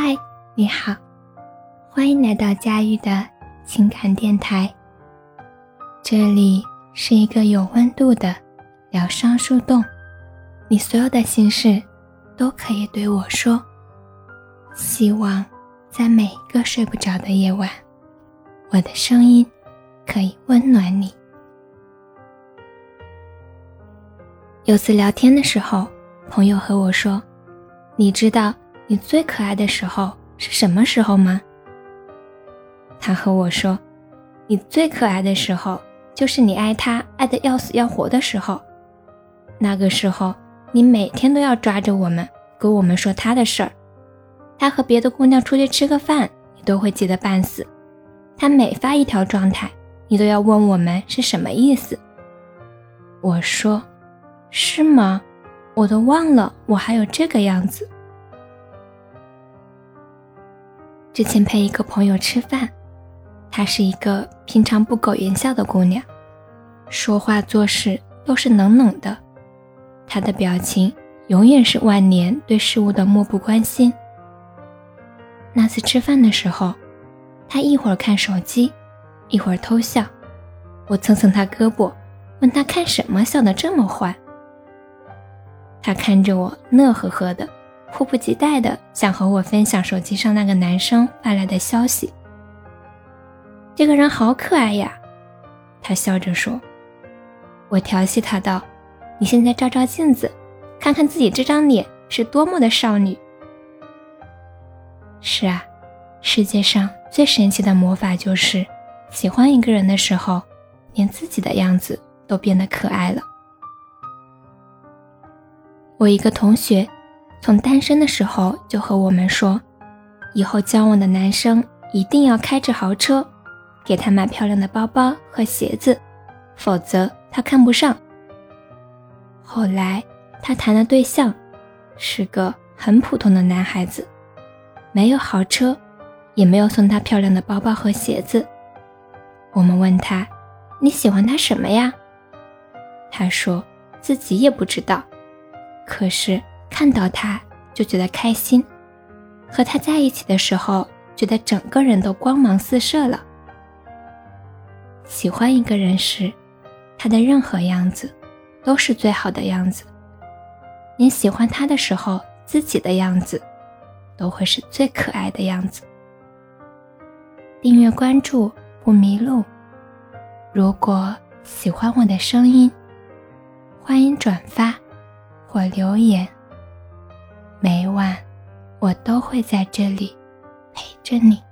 嗨，你好，欢迎来到佳玉的情感电台。这里是一个有温度的疗伤树洞，你所有的心事都可以对我说。希望在每一个睡不着的夜晚，我的声音可以温暖你。有次聊天的时候，朋友和我说：“你知道你最可爱的时候是什么时候吗？”他和我说：“你最可爱的时候就是你爱他爱得要死要活的时候。那个时候，你每天都要抓着我们，跟我们说他的事儿。他和别的姑娘出去吃个饭，你都会急得半死。他每发一条状态，你都要问我们是什么意思。”我说。是吗？我都忘了我还有这个样子。之前陪一个朋友吃饭，她是一个平常不苟言笑的姑娘，说话做事都是冷冷的，她的表情永远是万年对事物的漠不关心。那次吃饭的时候，她一会儿看手机，一会儿偷笑，我蹭蹭她胳膊，问她看什么笑得这么坏。他看着我，乐呵呵的，迫不及待的想和我分享手机上那个男生发来的消息。这个人好可爱呀，他笑着说。我调戏他道：“你现在照照镜子，看看自己这张脸是多么的少女。”是啊，世界上最神奇的魔法就是，喜欢一个人的时候，连自己的样子都变得可爱了。我一个同学，从单身的时候就和我们说，以后交往的男生一定要开着豪车，给他买漂亮的包包和鞋子，否则他看不上。后来他谈的对象是个很普通的男孩子，没有豪车，也没有送他漂亮的包包和鞋子。我们问他：“你喜欢他什么呀？”他说自己也不知道。可是看到他就觉得开心，和他在一起的时候，觉得整个人都光芒四射了。喜欢一个人时，他的任何样子都是最好的样子，连喜欢他的时候自己的样子，都会是最可爱的样子。订阅关注不迷路。如果喜欢我的声音，欢迎转发。或留言，每晚我都会在这里陪着你。